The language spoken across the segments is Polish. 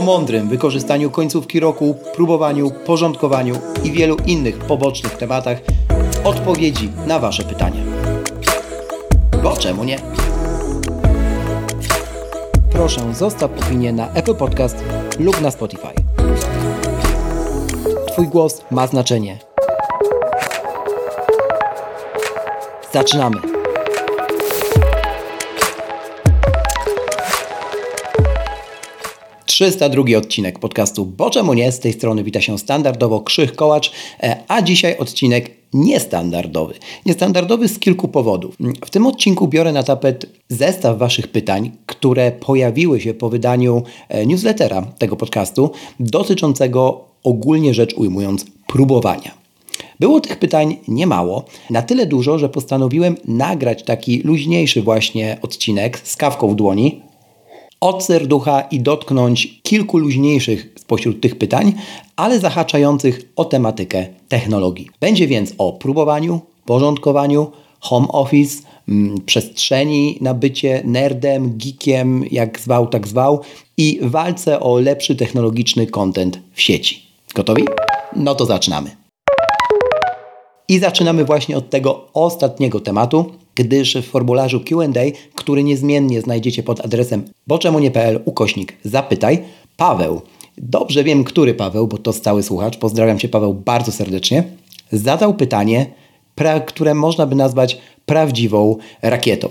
o mądrym wykorzystaniu końcówki roku, próbowaniu, porządkowaniu i wielu innych pobocznych tematach odpowiedzi na Wasze pytania. Bo czemu nie? Proszę zostaw opinię na Apple Podcast lub na Spotify. Twój głos ma znaczenie. Zaczynamy! 302 odcinek podcastu Bo czemu nie? Z tej strony wita się standardowo Krzych Kołacz, e, a dzisiaj odcinek niestandardowy. Niestandardowy z kilku powodów. W tym odcinku biorę na tapet zestaw Waszych pytań, które pojawiły się po wydaniu e, newslettera tego podcastu dotyczącego ogólnie rzecz ujmując próbowania. Było tych pytań niemało, na tyle dużo, że postanowiłem nagrać taki luźniejszy właśnie odcinek z kawką w dłoni, od serducha i dotknąć kilku luźniejszych spośród tych pytań, ale zahaczających o tematykę technologii. Będzie więc o próbowaniu, porządkowaniu, home office, mm, przestrzeni na bycie nerdem, geekiem, jak zwał, tak zwał i walce o lepszy technologiczny content w sieci. Gotowi? No to zaczynamy. I zaczynamy właśnie od tego ostatniego tematu, gdyż w formularzu QA, który niezmiennie znajdziecie pod adresem boczemunie.pl ukośnik zapytaj, Paweł, dobrze wiem, który Paweł, bo to stały słuchacz, pozdrawiam Cię Paweł bardzo serdecznie, zadał pytanie, które można by nazwać prawdziwą rakietą.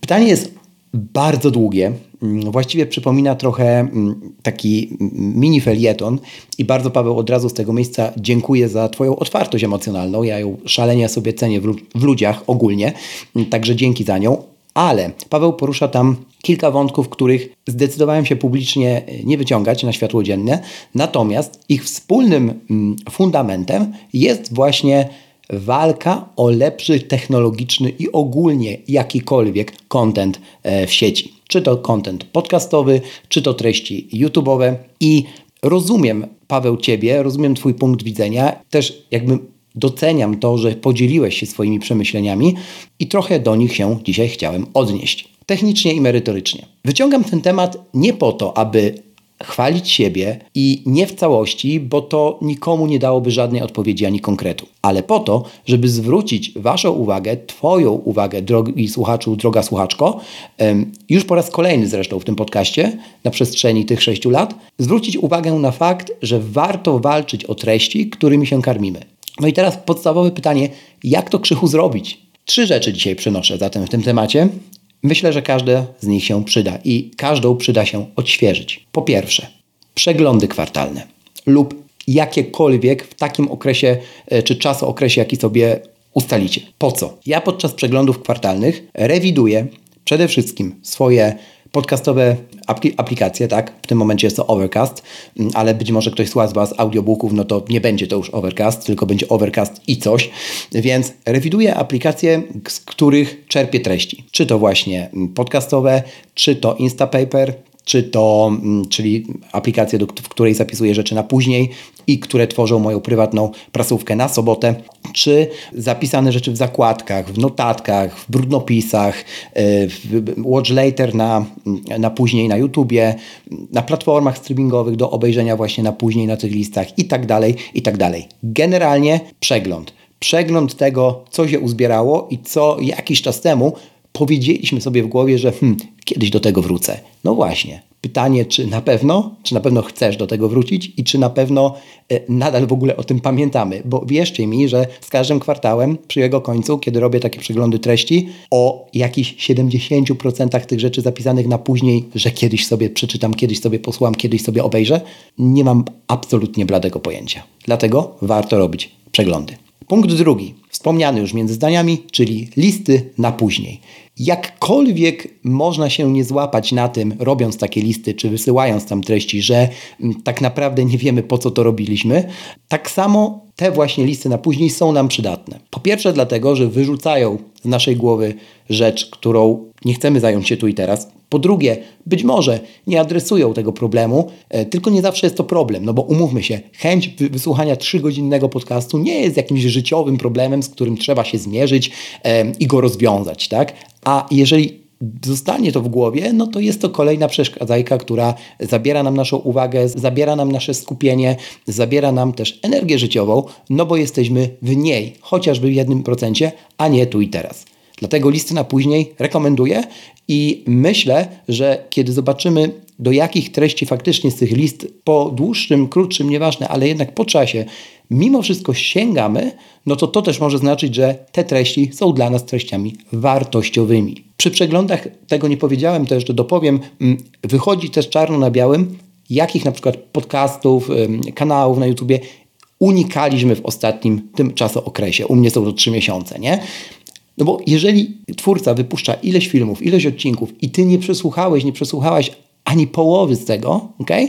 Pytanie jest bardzo długie. Mm, właściwie przypomina trochę mm, taki mini felieton i bardzo Paweł od razu z tego miejsca dziękuję za Twoją otwartość emocjonalną. Ja ją szalenie sobie cenię w, w ludziach ogólnie, mm, także dzięki za nią. Ale Paweł porusza tam kilka wątków, których zdecydowałem się publicznie e, nie wyciągać na światło dzienne, natomiast ich wspólnym fundamentem jest właśnie walka o lepszy technologiczny i ogólnie jakikolwiek content e, w sieci. Czy to content podcastowy, czy to treści YouTube'owe i rozumiem Paweł Ciebie, rozumiem Twój punkt widzenia, też jakby doceniam to, że podzieliłeś się swoimi przemyśleniami i trochę do nich się dzisiaj chciałem odnieść. Technicznie i merytorycznie. Wyciągam ten temat nie po to, aby chwalić siebie i nie w całości, bo to nikomu nie dałoby żadnej odpowiedzi ani konkretu, ale po to, żeby zwrócić Waszą uwagę, Twoją uwagę, drogi słuchaczu, droga słuchaczko, już po raz kolejny zresztą w tym podcaście, na przestrzeni tych sześciu lat, zwrócić uwagę na fakt, że warto walczyć o treści, którymi się karmimy. No i teraz podstawowe pytanie, jak to krzychu zrobić? Trzy rzeczy dzisiaj przynoszę zatem w tym temacie. Myślę, że każde z nich się przyda i każdą przyda się odświeżyć. Po pierwsze, przeglądy kwartalne lub jakiekolwiek w takim okresie e, czy okresie, jaki sobie ustalicie. Po co? Ja podczas przeglądów kwartalnych rewiduję przede wszystkim swoje podcastowe aplikacje, tak? W tym momencie jest to Overcast, mm, ale być może ktoś słucha z Was audiobooków, no to nie będzie to już Overcast, tylko będzie Overcast i coś. Więc rewiduję aplikacje, z których czerpię treści. Czy to właśnie podcastowe, czy to Instapaper, czy to, mm, czyli aplikację, w której zapisuję rzeczy na później i które tworzą moją prywatną prasówkę na sobotę, czy zapisane rzeczy w zakładkach, w notatkach, w brudnopisach, e, w watch later na, na później na YouTubie, na platformach streamingowych do obejrzenia właśnie na później na tych listach i tak dalej, i tak dalej. Generalnie przegląd. Przegląd tego, co się uzbierało i co jakiś czas temu powiedzieliśmy sobie w głowie, że hmm, kiedyś do tego wrócę. No właśnie. Pytanie, czy na pewno, czy na pewno chcesz do tego wrócić i czy na pewno e, nadal w ogóle o tym pamiętamy, bo wierzcie mi, że z każdym kwartałem przy jego końcu, kiedy robię takie przeglądy treści, o jakichś 70% tych rzeczy zapisanych na później, że kiedyś sobie przeczytam, kiedyś sobie posłucham, kiedyś sobie obejrzę, nie mam absolutnie bladego pojęcia. Dlatego warto robić przeglądy. Punkt drugi, wspomniany już między zdaniami, czyli listy na później. Jakkolwiek można się nie złapać na tym, robiąc takie listy, czy wysyłając tam treści, że mm, tak naprawdę nie wiemy, po co to robiliśmy, tak samo te właśnie listy na później są nam przydatne. Po pierwsze dlatego, że wyrzucają z naszej głowy rzecz, którą nie chcemy zająć się tu i teraz. Po drugie, być może nie adresują tego problemu, e, tylko nie zawsze jest to problem, no bo umówmy się, chęć wysłuchania trzygodzinnego podcastu nie jest jakimś życiowym problemem, z którym trzeba się zmierzyć e, i go rozwiązać, tak? A jeżeli zostanie to w głowie, no to jest to kolejna przeszkadzajka, która zabiera nam naszą uwagę, zabiera nam nasze skupienie, zabiera nam też energię życiową, no bo jesteśmy w niej, chociażby w jednym procencie, a nie tu i teraz. Dlatego listy na później rekomenduję i myślę, że kiedy zobaczymy, do jakich treści faktycznie z tych list po dłuższym, krótszym, nieważne, ale jednak po czasie, mimo wszystko sięgamy, no to to też może znaczyć, że te treści są dla nas treściami wartościowymi. Przy przeglądach tego nie powiedziałem, też że dopowiem, mm, wychodzi też czarno na białym, jakich na przykład podcastów, kanałów na YouTubie unikaliśmy w ostatnim tym czasookresie. U mnie są to trzy miesiące, nie? No bo jeżeli twórca wypuszcza ileś filmów, ileś odcinków i ty nie przesłuchałeś, nie przesłuchałaś ani połowy z tego, okay,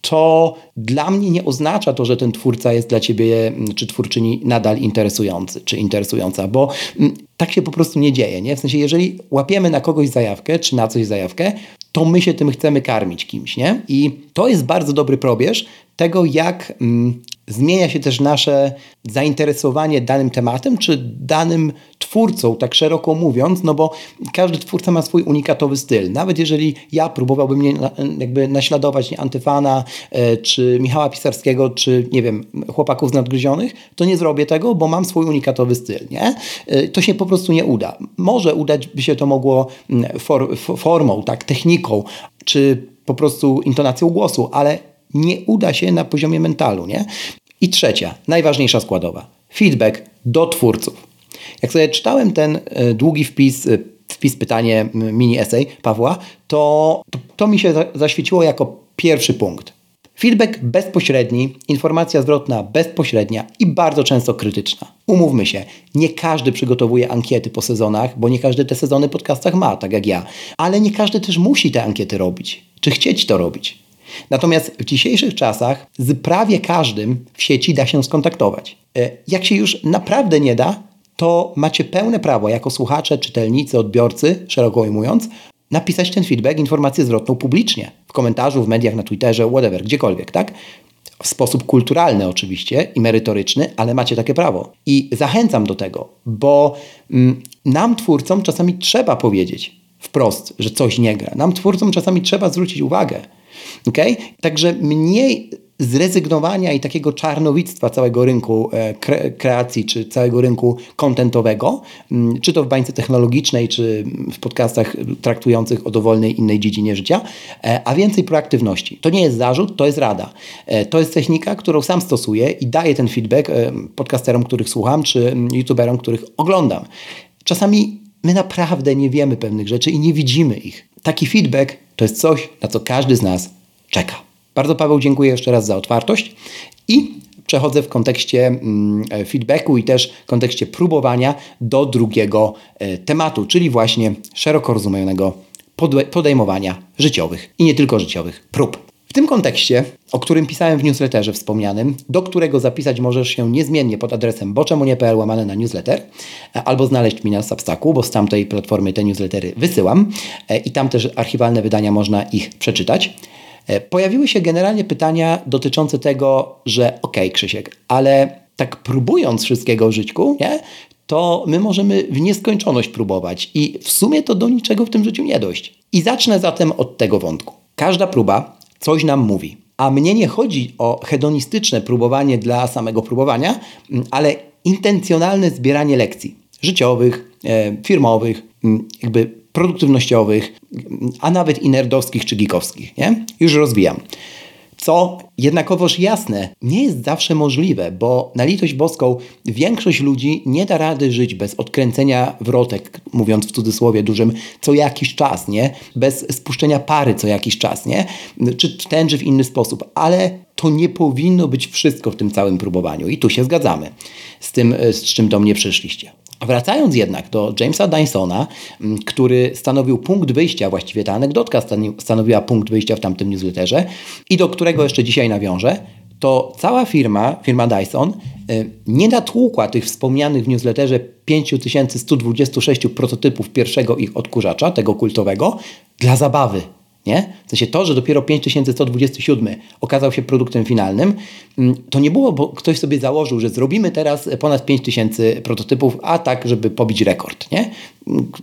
to dla mnie nie oznacza to, że ten twórca jest dla ciebie mm, czy twórczyni nadal interesujący czy interesująca, bo mm, tak się po prostu nie dzieje. Nie? W sensie, jeżeli łapiemy na kogoś zajawkę czy na coś zajawkę, to my się tym chcemy karmić kimś. Nie? I to jest bardzo dobry probierz tego, jak mm, zmienia się też nasze zainteresowanie danym tematem, czy danym twórcą, tak szeroko mówiąc, no bo każdy twórca ma swój unikatowy styl. Nawet jeżeli ja próbowałbym nie, jakby naśladować nie, Antyfana, e, czy Michała Pisarskiego, czy nie wiem, chłopaków z nadgryzionych, to nie zrobię tego, bo mam swój unikatowy styl. Nie? E, to się po prostu nie uda. Może udać by się to mogło mm, for, formą, tak, techniką, czy po prostu intonacją głosu, ale nie uda się na poziomie mentalu. Nie? I trzecia, najważniejsza składowa feedback do twórców. Jak sobie czytałem ten e, długi wpis, e, wpis pytanie, mini esej Pawła, to, to, to mi się zaświeciło jako pierwszy punkt. Feedback bezpośredni, informacja zwrotna bezpośrednia i bardzo często krytyczna. Umówmy się, nie każdy przygotowuje ankiety po sezonach, bo nie każdy te sezony podcastach ma, tak jak ja. Ale nie każdy też musi te ankiety robić, czy chcieć to robić. Natomiast w dzisiejszych czasach z prawie każdym w sieci da się skontaktować. E, jak się już naprawdę nie da, to macie pełne prawo jako słuchacze, czytelnicy, odbiorcy, szeroko ujmując, napisać ten feedback, informację zwrotną publicznie, w komentarzu, w mediach, na Twitterze, whatever, gdziekolwiek, tak? W sposób kulturalny oczywiście i merytoryczny, ale macie takie prawo. I zachęcam do tego, bo mm, nam twórcom czasami trzeba powiedzieć wprost, że coś nie gra. Nam twórcom czasami trzeba zwrócić uwagę. Okay? Także mniej zrezygnowania i takiego czarnowictwa całego rynku e, kreacji, czy całego rynku kontentowego, mm, czy to w bańce technologicznej, czy w podcastach traktujących o dowolnej innej dziedzinie życia, e, a więcej proaktywności. To nie jest zarzut, to jest rada. E, to jest technika, którą sam stosuję i daję ten feedback podcasterom, których słucham, czy mm, youtuberom, których oglądam. Czasami my naprawdę nie wiemy pewnych rzeczy i nie widzimy ich. Taki feedback to jest coś, na co każdy z nas czeka. Bardzo Paweł dziękuję jeszcze raz za otwartość i przechodzę w kontekście mm, feedbacku i też w kontekście próbowania do drugiego e, tematu, czyli właśnie szeroko rozumianego podejmowania życiowych i nie tylko życiowych prób. W tym kontekście, o którym pisałem w newsletterze wspomnianym, do którego zapisać możesz się niezmiennie pod adresem boczemunie.pl łamane na newsletter, e, albo znaleźć mnie na Substacku, bo z tamtej platformy te newslettery wysyłam e, i tam też archiwalne wydania można ich przeczytać. E, pojawiły się generalnie pytania dotyczące tego, że okej, okay, Krzysiek, ale tak próbując wszystkiego w życiu, nie, to my możemy w nieskończoność próbować i w sumie to do niczego w tym życiu nie dojść. I zacznę zatem od tego wątku. Każda próba coś nam mówi. A mnie nie chodzi o hedonistyczne próbowanie dla samego próbowania, ale intencjonalne zbieranie lekcji życiowych, e, firmowych, jakby produktywnościowych, a nawet i nerdowskich czy geekowskich. Nie? Już rozwijam. Co jednakowoż jasne, nie jest zawsze możliwe, bo na litość boską większość ludzi nie da rady żyć bez odkręcenia wrotek, mówiąc w cudzysłowie dużym, co jakiś czas, nie? Bez spuszczenia pary co jakiś czas, nie? Czy w ten, czy w inny sposób, ale to nie powinno być wszystko w tym całym próbowaniu i tu się zgadzamy z tym, z czym do mnie przyszliście. Wracając jednak do Jamesa Dysona, mm, który stanowił punkt wyjścia, właściwie ta anegdotka stanowiła punkt wyjścia w tamtym newsletterze i do którego jeszcze dzisiaj nawiążę, to cała firma, firma Dyson, y, nie natłukła tych wspomnianych w newsletterze 5126 prototypów pierwszego ich odkurzacza, tego kultowego, dla zabawy. Nie? W sensie to, że dopiero 5127 okazał się produktem finalnym, mm, to nie było, bo ktoś sobie założył, że zrobimy teraz ponad 5000 prototypów, a tak, żeby pobić rekord. Nie?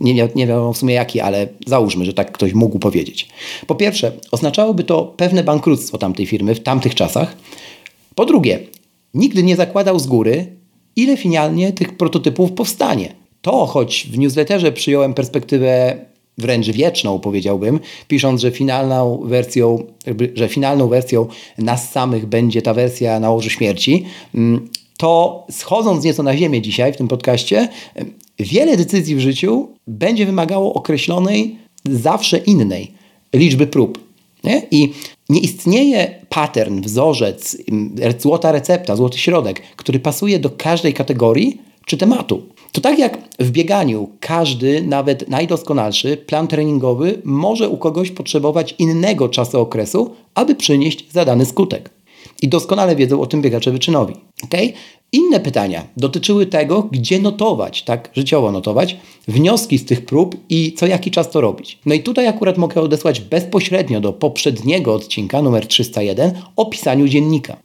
Nie, nie, nie wiem w sumie jaki, ale załóżmy, że tak ktoś mógł powiedzieć. Po pierwsze, oznaczałoby to pewne bankructwo tamtej firmy w tamtych czasach. Po drugie, nigdy nie zakładał z góry, ile finalnie tych prototypów powstanie. To, choć w newsletterze przyjąłem perspektywę wręcz wieczną, powiedziałbym, pisząc, że finalną wersją, że finalną wersją nas samych będzie ta wersja na łożu śmierci, mm, to schodząc nieco na ziemię dzisiaj w tym podcaście, wiele decyzji w życiu będzie wymagało określonej, zawsze innej liczby prób. Nie? I nie istnieje pattern, wzorzec, mm, złota recepta, złoty środek, który pasuje do każdej kategorii czy tematu. To tak jak w bieganiu, każdy, nawet najdoskonalszy plan treningowy może u kogoś potrzebować innego czasu okresu, aby przynieść zadany skutek. I doskonale wiedzą o tym biegacze wyczynowi. Okay? Inne pytania dotyczyły tego, gdzie notować, tak życiowo notować, wnioski z tych prób i co jaki czas to robić. No i tutaj akurat mogę odesłać bezpośrednio do poprzedniego odcinka, numer 301, o pisaniu dziennika.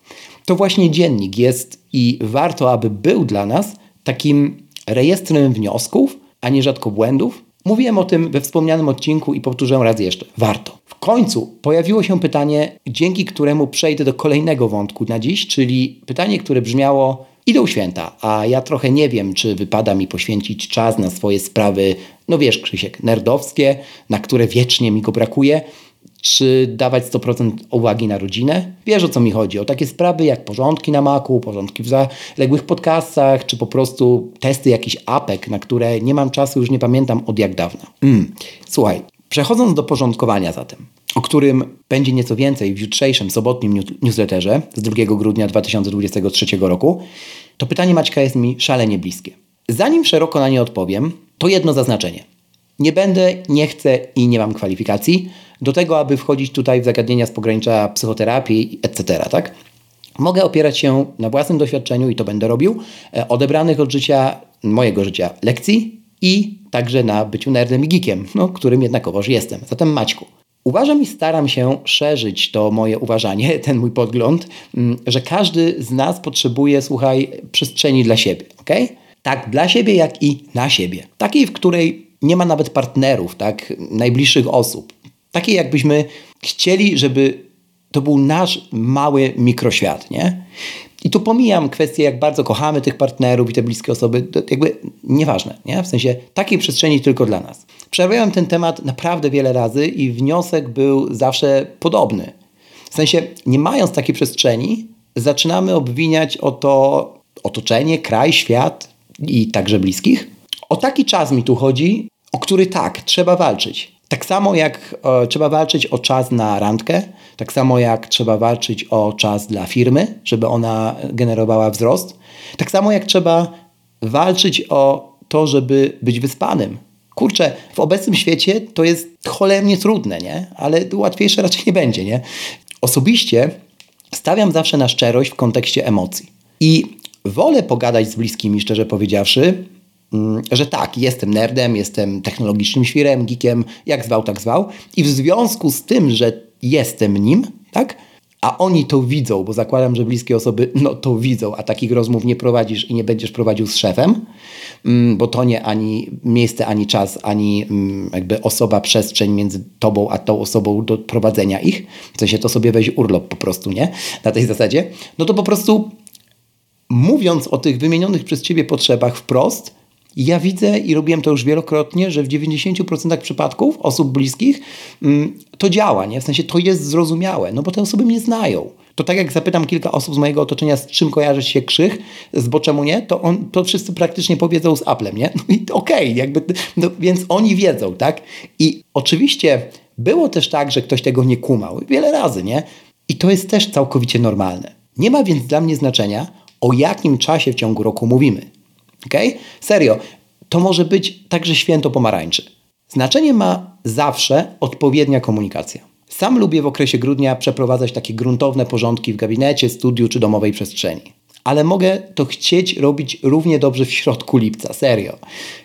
To właśnie dziennik jest i warto, aby był dla nas takim rejestrem wniosków, a nierzadko błędów. Mówiłem o tym we wspomnianym odcinku i powtórzę raz jeszcze. Warto. W końcu pojawiło się pytanie, dzięki któremu przejdę do kolejnego wątku na dziś, czyli pytanie, które brzmiało: Idą święta, a ja trochę nie wiem, czy wypada mi poświęcić czas na swoje sprawy, no wiesz, Krzysiek, nerdowskie, na które wiecznie mi go brakuje, czy dawać 100% uwagi na rodzinę. Wiesz o co mi chodzi, o takie sprawy jak porządki na maku, porządki w zaległych podcastach, czy po prostu testy jakichś apek, na które nie mam czasu, już nie pamiętam od jak dawna. Mm. Słuchaj, przechodząc do porządkowania zatem, o którym będzie nieco więcej w jutrzejszym sobotnim newsletterze z 2 grudnia 2023 roku, to pytanie Maćka jest mi szalenie bliskie. Zanim szeroko na nie odpowiem, to jedno zaznaczenie. Nie będę, nie chcę i nie mam kwalifikacji do tego, aby wchodzić tutaj w zagadnienia z pogranicza psychoterapii, etc. Tak? Mogę opierać się na własnym doświadczeniu i to będę robił, e, odebranych od życia, mojego życia lekcji i także na byciu nerdem i geekiem, no, którym jednakowoż jestem. Zatem Maćku, Uważam i staram się szerzyć to moje uważanie, ten mój podgląd, mm, że każdy z nas potrzebuje, słuchaj, przestrzeni dla siebie, ok? Tak dla siebie, jak i na siebie. Takiej, w której nie ma nawet partnerów, tak? Najbliższych osób. Takiej, jakbyśmy chcieli, żeby to był nasz mały mikroświat, nie? I tu pomijam kwestię, jak bardzo kochamy tych partnerów i te bliskie osoby, to jakby nieważne, nie? W sensie takiej przestrzeni tylko dla nas. Przerabiałem ten temat naprawdę wiele razy i wniosek był zawsze podobny. W sensie, nie mając takiej przestrzeni, zaczynamy obwiniać o to otoczenie, kraj, świat i także bliskich. O taki czas mi tu chodzi, o który tak, trzeba walczyć. Tak samo jak e, trzeba walczyć o czas na randkę, tak samo jak trzeba walczyć o czas dla firmy, żeby ona generowała wzrost, tak samo jak trzeba walczyć o to, żeby być wyspanym. Kurczę, w obecnym świecie to jest cholernie trudne, nie? Ale łatwiejsze raczej nie będzie, nie? Osobiście stawiam zawsze na szczerość w kontekście emocji. I wolę pogadać z bliskimi, szczerze powiedziawszy, że tak, jestem nerdem, jestem technologicznym świrem, geekiem, jak zwał, tak zwał. I w związku z tym, że jestem nim, tak? A oni to widzą, bo zakładam, że bliskie osoby no to widzą, a takich rozmów nie prowadzisz i nie będziesz prowadził z szefem, mm, bo to nie ani miejsce, ani czas, ani mm, jakby osoba, przestrzeń między tobą a tą osobą do prowadzenia ich. W sensie to sobie weź urlop po prostu, nie? Na tej zasadzie. No to po prostu mówiąc o tych wymienionych przez ciebie potrzebach wprost, ja widzę i robiłem to już wielokrotnie, że w 90% przypadków osób bliskich mm, to działa, nie? W sensie to jest zrozumiałe, no bo te osoby mnie znają. To tak jak zapytam kilka osób z mojego otoczenia, z czym kojarzy się Krzych, z bo czemu nie, to, on, to wszyscy praktycznie powiedzą z Applem, nie? No i okej, okay, jakby, no, więc oni wiedzą, tak? I oczywiście było też tak, że ktoś tego nie kumał. Wiele razy, nie? I to jest też całkowicie normalne. Nie ma więc dla mnie znaczenia, o jakim czasie w ciągu roku mówimy. Okay? Serio, to może być także święto pomarańczy. Znaczenie ma zawsze odpowiednia komunikacja. Sam lubię w okresie grudnia przeprowadzać takie gruntowne porządki w gabinecie, studiu czy domowej przestrzeni. Ale mogę to chcieć robić równie dobrze w środku lipca, serio.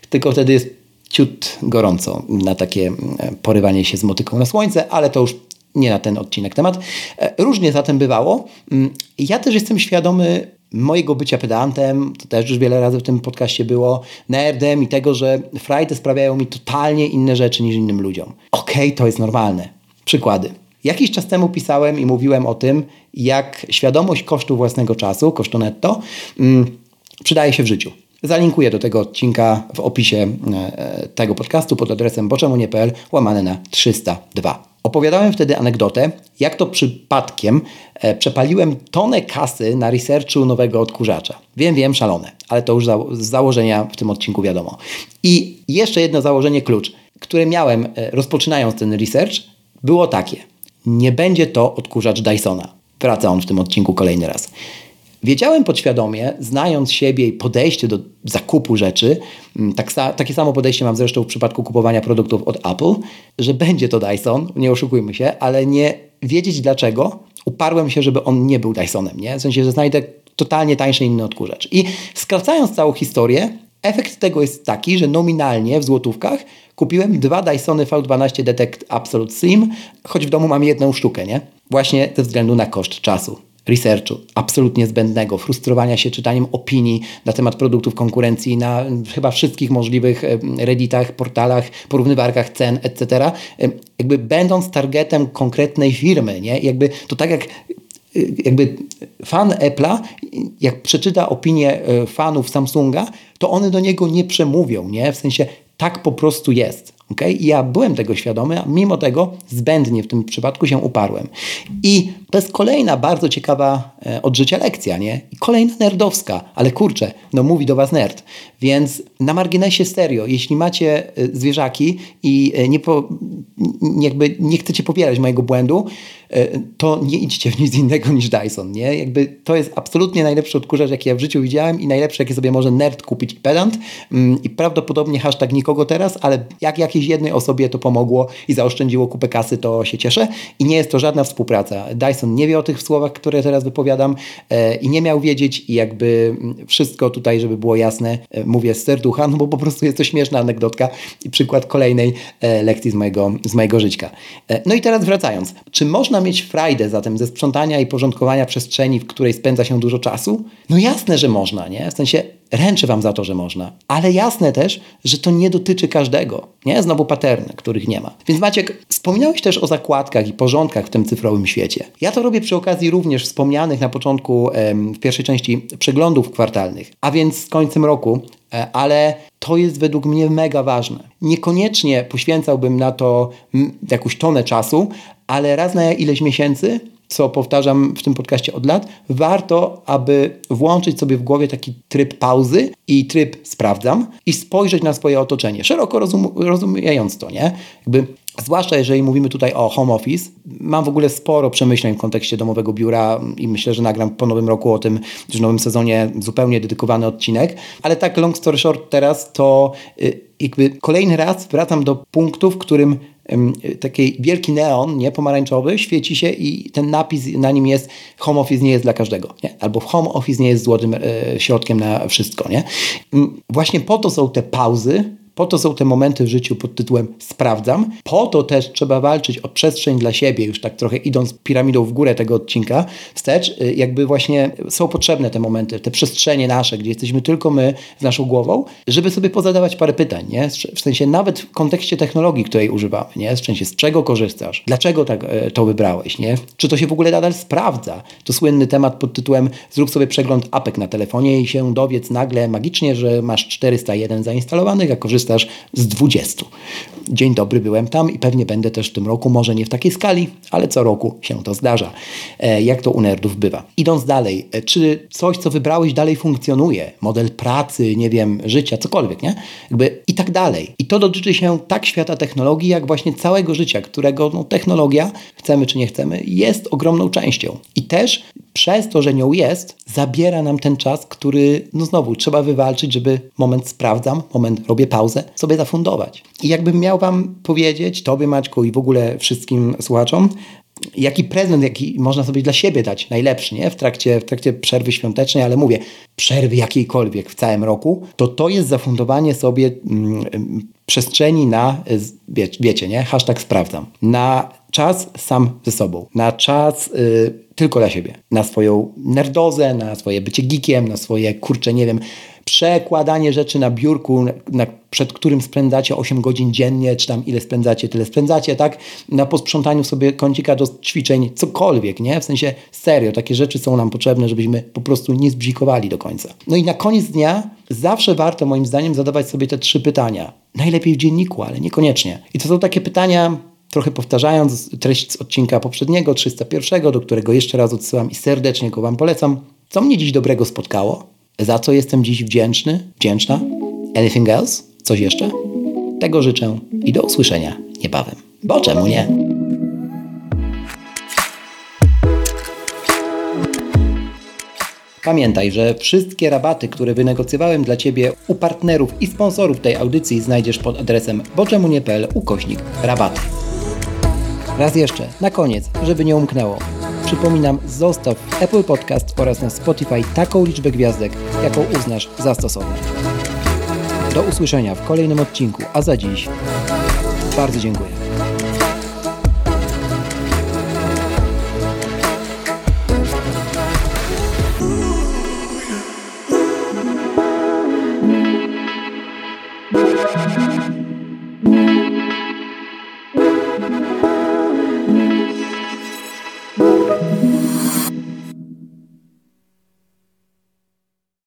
Tylko wtedy jest ciut gorąco na takie mm, porywanie się z motyką na słońce, ale to już nie na ten odcinek temat. E, różnie zatem bywało. Mm, ja też jestem świadomy mojego bycia pedantem, to też już wiele razy w tym podcaście było, nerdem i tego, że frajdy sprawiają mi totalnie inne rzeczy niż innym ludziom. Okej, okay, to jest normalne. Przykłady. Jakiś czas temu pisałem i mówiłem o tym, jak świadomość kosztu własnego czasu, kosztu netto, mm, przydaje się w życiu. Zalinkuję do tego odcinka w opisie e, tego podcastu pod adresem boczemunie.pl łamane na 302. Opowiadałem wtedy anegdotę, jak to przypadkiem e, przepaliłem tonę kasy na researchu nowego odkurzacza. Wiem, wiem, szalone, ale to już z założenia w tym odcinku wiadomo. I jeszcze jedno założenie klucz, które miałem e, rozpoczynając ten research, było takie. Nie będzie to odkurzacz Dysona. Wraca on w tym odcinku kolejny raz. Wiedziałem podświadomie, znając siebie i podejście do zakupu rzeczy, mm, tak sa takie samo podejście mam zresztą w przypadku kupowania produktów od Apple, że będzie to Dyson, nie oszukujmy się, ale nie wiedzieć dlaczego, uparłem się, żeby on nie był Dysonem, nie? W sensie, że znajdę totalnie tańszy inny odkurzacz. I skracając całą historię, efekt tego jest taki, że nominalnie w złotówkach kupiłem dwa Dysony V12 Detect Absolute Slim, choć w domu mam jedną sztukę, nie? Właśnie ze względu na koszt czasu researchu absolutnie zbędnego, frustrowania się czytaniem opinii na temat produktów konkurencji na chyba wszystkich możliwych redditach, portalach, porównywarkach cen, etc. Jakby będąc targetem konkretnej firmy, nie? Jakby to tak jak jakby fan Apple'a, jak przeczyta opinię e, fanów Samsunga, to one do niego nie przemówią, nie? W sensie tak po prostu jest. Okay? I ja byłem tego świadomy, a mimo tego zbędnie w tym przypadku się uparłem. I to jest kolejna bardzo ciekawa e, od życia lekcja, nie? I kolejna nerdowska, ale kurczę, no mówi do Was nerd. Więc na marginesie stereo, jeśli macie e, zwierzaki i e, nie, po, jakby nie chcecie popierać mojego błędu, to nie idźcie w nic innego niż Dyson, nie? Jakby to jest absolutnie najlepszy odkurzacz, jaki ja w życiu widziałem i najlepszy, jaki sobie może nerd kupić pedant. Mm, I prawdopodobnie hashtag nikogo teraz, ale jak jakiejś jednej osobie to pomogło i zaoszczędziło kupę kasy, to się cieszę. I nie jest to żadna współpraca. Dyson Tyson nie wie o tych słowach, które teraz wypowiadam e, i nie miał wiedzieć i jakby wszystko tutaj, żeby było jasne, e, mówię z serducha, no bo po prostu jest to śmieszna anegdotka i przykład kolejnej e, lekcji z mojego, z mojego życia. No i teraz wracając. Czy można mieć frajdę zatem ze sprzątania i porządkowania przestrzeni, w której spędza się dużo czasu? No jasne, że można, nie? W sensie Ręczę Wam za to, że można. Ale jasne też, że to nie dotyczy każdego. Nie? Znowu paterny, których nie ma. Więc Maciek, wspomniałeś też o zakładkach i porządkach w tym cyfrowym świecie. Ja to robię przy okazji również wspomnianych na początku w pierwszej części przeglądów kwartalnych, a więc z końcem roku, e, ale to jest według mnie mega ważne. Niekoniecznie poświęcałbym na to jakąś tonę czasu, ale raz na ileś miesięcy co powtarzam w tym podcaście od lat, warto, aby włączyć sobie w głowie taki tryb pauzy i tryb sprawdzam i spojrzeć na swoje otoczenie, szeroko rozum rozumiejąc to, nie? Jakby Zwłaszcza jeżeli mówimy tutaj o home office, mam w ogóle sporo przemyśleń w kontekście domowego biura i myślę, że nagram po nowym roku o tym, w nowym sezonie zupełnie dedykowany odcinek. Ale tak long story short teraz to y, jakby kolejny raz wracam do punktu, w którym taki wielki neon, nie, pomarańczowy, świeci się i ten napis na nim jest home office nie jest dla każdego, nie? Albo home office nie jest złotym e, środkiem na wszystko, nie? Właśnie po to są te pauzy, po to są te momenty w życiu pod tytułem sprawdzam. Po to też trzeba walczyć o przestrzeń dla siebie, już tak trochę idąc piramidą w górę tego odcinka wstecz, y, jakby właśnie są potrzebne te momenty, te przestrzenie nasze, gdzie jesteśmy tylko my z naszą głową, żeby sobie pozadawać parę pytań, nie? W sensie nawet w kontekście technologii, której używamy, nie? W sensie z czego korzystasz? Dlaczego tak e, to wybrałeś, nie? Czy to się w ogóle nadal sprawdza? To słynny temat pod tytułem zrób sobie przegląd apek na telefonie i się dowiedz nagle magicznie, że masz 401 zainstalowanych, a korzystasz korzystasz z 20. Dzień dobry, byłem tam i pewnie będę też w tym roku, może nie w takiej skali, ale co roku się to zdarza. E, jak to u nerdów bywa. Idąc dalej, e, czy coś, co wybrałeś, dalej funkcjonuje? Model pracy, nie wiem, życia, cokolwiek, nie? Jakby i tak dalej. I to dotyczy się tak świata technologii, jak właśnie całego życia, którego no, technologia, chcemy czy nie chcemy, jest ogromną częścią. I też przez to, że nią jest, zabiera nam ten czas, który, no znowu, trzeba wywalczyć, żeby moment sprawdzam, moment robię pauzę, sobie zafundować. I jakbym miał Wam powiedzieć, Tobie Maćku i w ogóle wszystkim słuchaczom, jaki prezent, jaki można sobie dla siebie dać, najlepszy, nie? W trakcie, w trakcie przerwy świątecznej, ale mówię, przerwy jakiejkolwiek w całym roku, to to jest zafundowanie sobie mm, przestrzeni na, wie, wiecie, nie? Hashtag sprawdzam. Na czas sam ze sobą, na czas y, tylko dla siebie, na swoją nerdozę, na swoje bycie geekiem, na swoje, kurcze, nie wiem, przekładanie rzeczy na biurku, na, przed którym spędzacie 8 godzin dziennie, czy tam ile spędzacie, tyle spędzacie, tak? Na posprzątaniu sobie kącika do ćwiczeń, cokolwiek, nie? W sensie serio, takie rzeczy są nam potrzebne, żebyśmy po prostu nie zbzikowali do końca. No i na koniec dnia zawsze warto moim zdaniem zadawać sobie te trzy pytania. Najlepiej w dzienniku, ale niekoniecznie. I to są takie pytania, trochę powtarzając treść z odcinka poprzedniego, 301, do którego jeszcze raz odsyłam i serdecznie go Wam polecam. Co mnie dziś dobrego spotkało? Za co jestem dziś wdzięczny? Wdzięczna? Anything else? Coś jeszcze? Tego życzę i do usłyszenia niebawem. Bo czemu nie? Pamiętaj, że wszystkie rabaty, które wynegocjowałem dla Ciebie u partnerów i sponsorów tej audycji znajdziesz pod adresem boczemunie.pl ukośnik rabaty. Raz jeszcze, na koniec, żeby nie umknęło. Przypominam, zostaw Apple Podcast oraz na Spotify taką liczbę gwiazdek, jaką uznasz za stosowną. Do usłyszenia w kolejnym odcinku, a za dziś bardzo dziękuję.